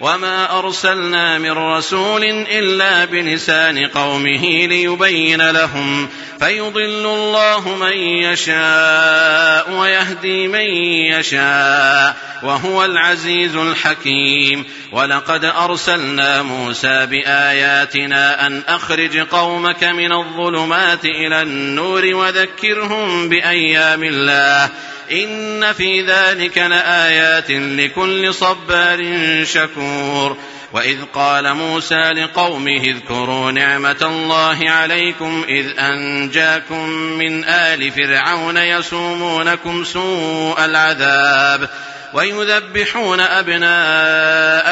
وما ارسلنا من رسول الا بلسان قومه ليبين لهم فيضل الله من يشاء ويهدي من يشاء وهو العزيز الحكيم ولقد ارسلنا موسى باياتنا ان اخرج قومك من الظلمات إلى النور وذكرهم بايام الله إن في ذلك لآيات لكل صبار شكور وإذ قال موسى لقومه اذكروا نعمة الله عليكم إذ أنجاكم من آل فرعون يسومونكم سوء العذاب ويذبحون أبناءكم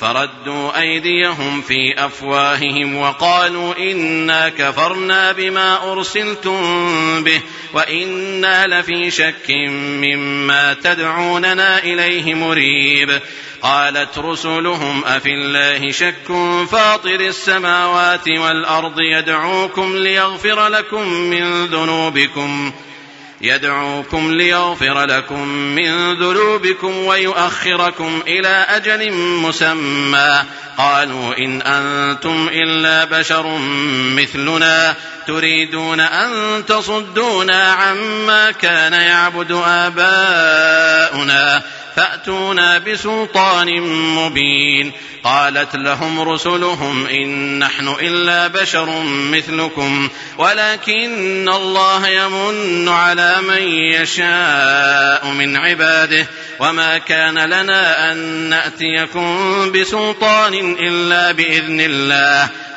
فردوا أيديهم في أفواههم وقالوا إنا كفرنا بما أرسلتم به وإنا لفي شك مما تدعوننا إليه مريب. قالت رسلهم أفي الله شك فاطر السماوات والأرض يدعوكم ليغفر لكم من ذنوبكم. يدعوكم ليغفر لكم من ذنوبكم ويؤخركم إلى أجل مسمى. قالوا إن أنتم إلا بشر مثلنا. تريدون أن تصدونا عما كان يعبد آباؤنا. فأتونا بسلطان مبين. قالت لهم رسلهم إن نحن إلا بشر مثلكم ولكن الله يمن على من يشاء من عباده وما كان لنا أن نأتيكم بسلطان إلا بإذن الله.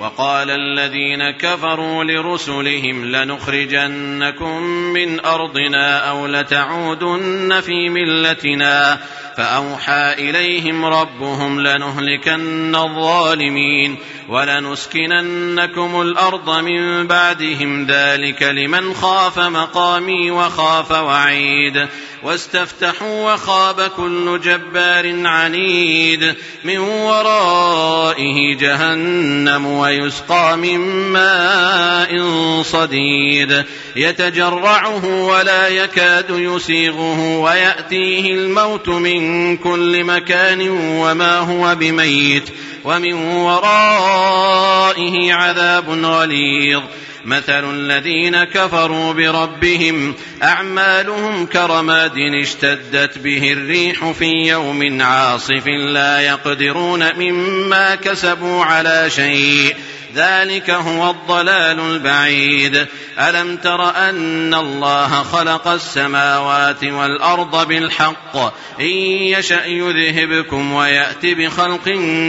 وقال الذين كفروا لرسلهم لنخرجنكم من أرضنا أو لتعودن في ملتنا فأوحى إليهم ربهم لنهلكن الظالمين ولنسكننكم الأرض من بعدهم ذلك لمن خاف مقامي وخاف وعيد واستفتحوا وخاب كل جبار عنيد من ورائه جهنم ويسقى من ماء صديد. يتجرعه ولا يكاد يسيغه ويأتيه الموت من كل مكان وما هو بميت. ومن ورائه عذاب غليظ. مثل الذين كفروا بربهم أعمالهم كرماد اشتدت به الريح في يوم عاصف لا يقدرون مما كسبوا على شيء ذلك هو الضلال البعيد. ألم تر أن الله خلق السماوات والأرض بالحق؟ إن يشأ يذهبكم ويأت بخلق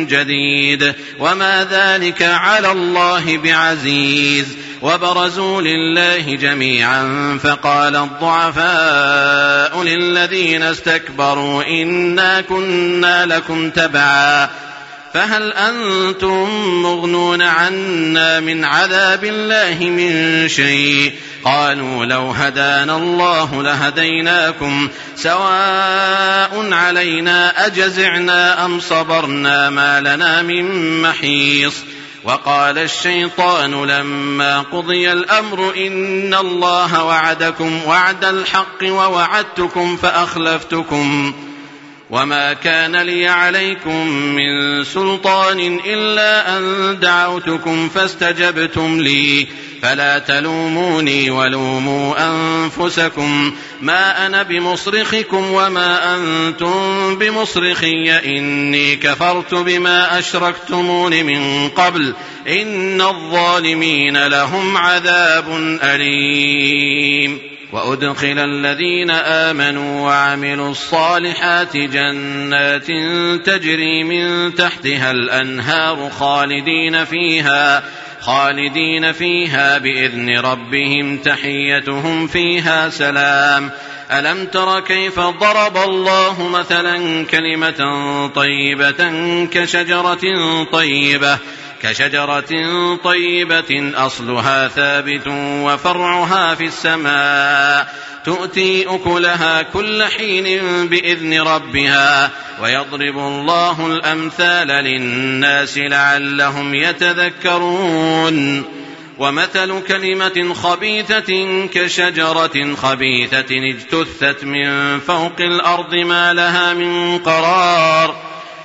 جديد. وما ذلك على الله بعزيز. وبرزوا لله جميعا. فقال الضعفاء للذين استكبروا إنا كنا لكم تبعا. فهل أنتم مغنون عنا من عذاب الله من شيء؟ قالوا لو هدانا الله لهديناكم سواء علينا أجزعنا أم صبرنا ما لنا من محيص. وقال الشيطان لما قضي الأمر إن الله وعدكم وعد الحق ووعدتكم فأخلفتكم. وما كان لي عليكم من سلطان الا ان دعوتكم فاستجبتم لي. فلا تلوموني ولوموا انفسكم. ما أنا بمصرخكم وما أنتم بمصرخي. اني كفرت بما اشركتمون من قبل. ان الظالمين لهم عذاب اليم. وأدخل الذين آمنوا وعملوا الصالحات جنات تجري من تحتها الأنهار خالدين فيها خالدين فيها بإذن ربهم تحيتهم فيها سلام. ألم تر كيف ضرب الله مثلا كلمة طيبة كشجرة طيبة؟ كشجرة طيبة أصلها ثابت وفرعها في السماء. تؤتي أكلها كل حين بإذن ربها ويضرب الله الأمثال للناس لعلهم يتذكرون. ومثل كلمة خبيثة كشجرة خبيثة اجتثت من فوق الأرض ما لها من قرار.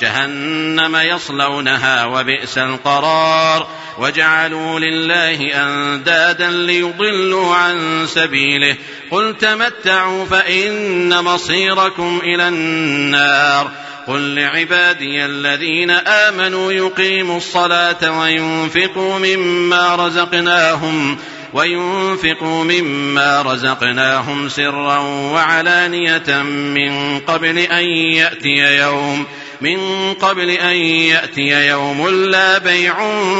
جهنم يصلونها وبئس القرار وجعلوا لله أندادا ليضلوا عن سبيله قل تمتعوا فإن مصيركم إلى النار قل لعبادي الذين آمنوا يقيموا الصلاة وينفقوا مما رزقناهم وينفقوا مما رزقناهم سرا وعلانية من قبل أن يأتي يوم من قبل أن يأتي يوم لا بيع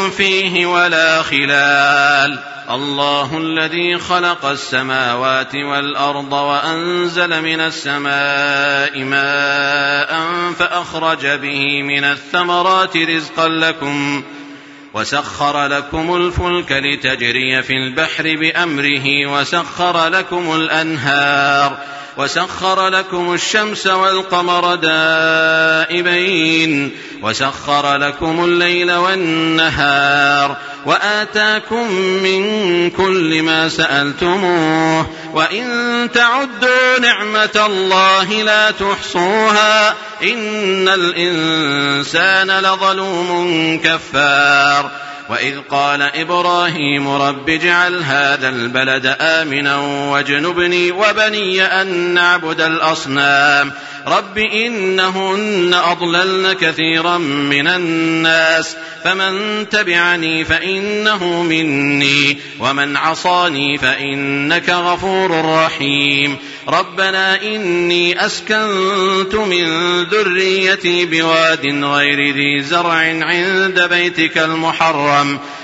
فيه ولا خلال. الله الذي خلق السماوات والأرض وأنزل من السماء ماء فأخرج به من الثمرات رزقا لكم وسخر لكم الفلك لتجري في البحر بأمره وسخر لكم الأنهار وسخر لكم الشمس والقمر دائبين وسخر لكم الليل والنهار وآتاكم من كل ما سألتموه وإن تعدوا نعمة الله لا تحصوها إن الإنسان لظلوم كفار وإذ قال إبراهيم رب اجعل هذا البلد آمنا واجنبني وبني أن نعبد الأصنام رب انهن اضللن كثيرا من الناس فمن تبعني فانه مني ومن عصاني فانك غفور رحيم ربنا اني اسكنت من ذريتي بواد غير ذي زرع عند بيتك المحرم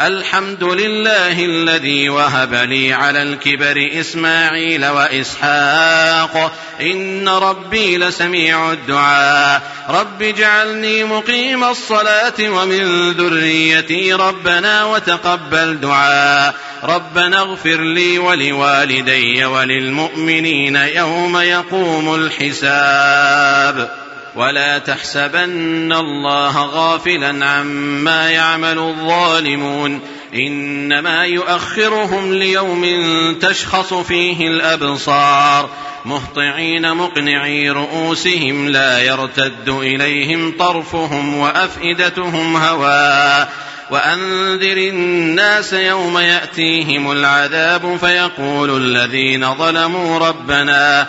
الحمد لله الذي وهب لي على الكبر إسماعيل وإسحاق. إن ربي لسميع الدعاء. رب اجعلني مقيم الصلاة ومن ذريتي ربنا وتقبل دعاء. ربنا اغفر لي ولوالدي وللمؤمنين يوم يقوم الحساب. ولا تحسبن الله غافلا عما يعمل الظالمون. إنما يؤخرهم ليوم تشخص فيه الأبصار. مهطعين مقنعي رؤوسهم لا يرتد إليهم طرفهم وأفئدتهم هواء وأنذر الناس يوم يأتيهم العذاب فيقول الذين ظلموا ربنا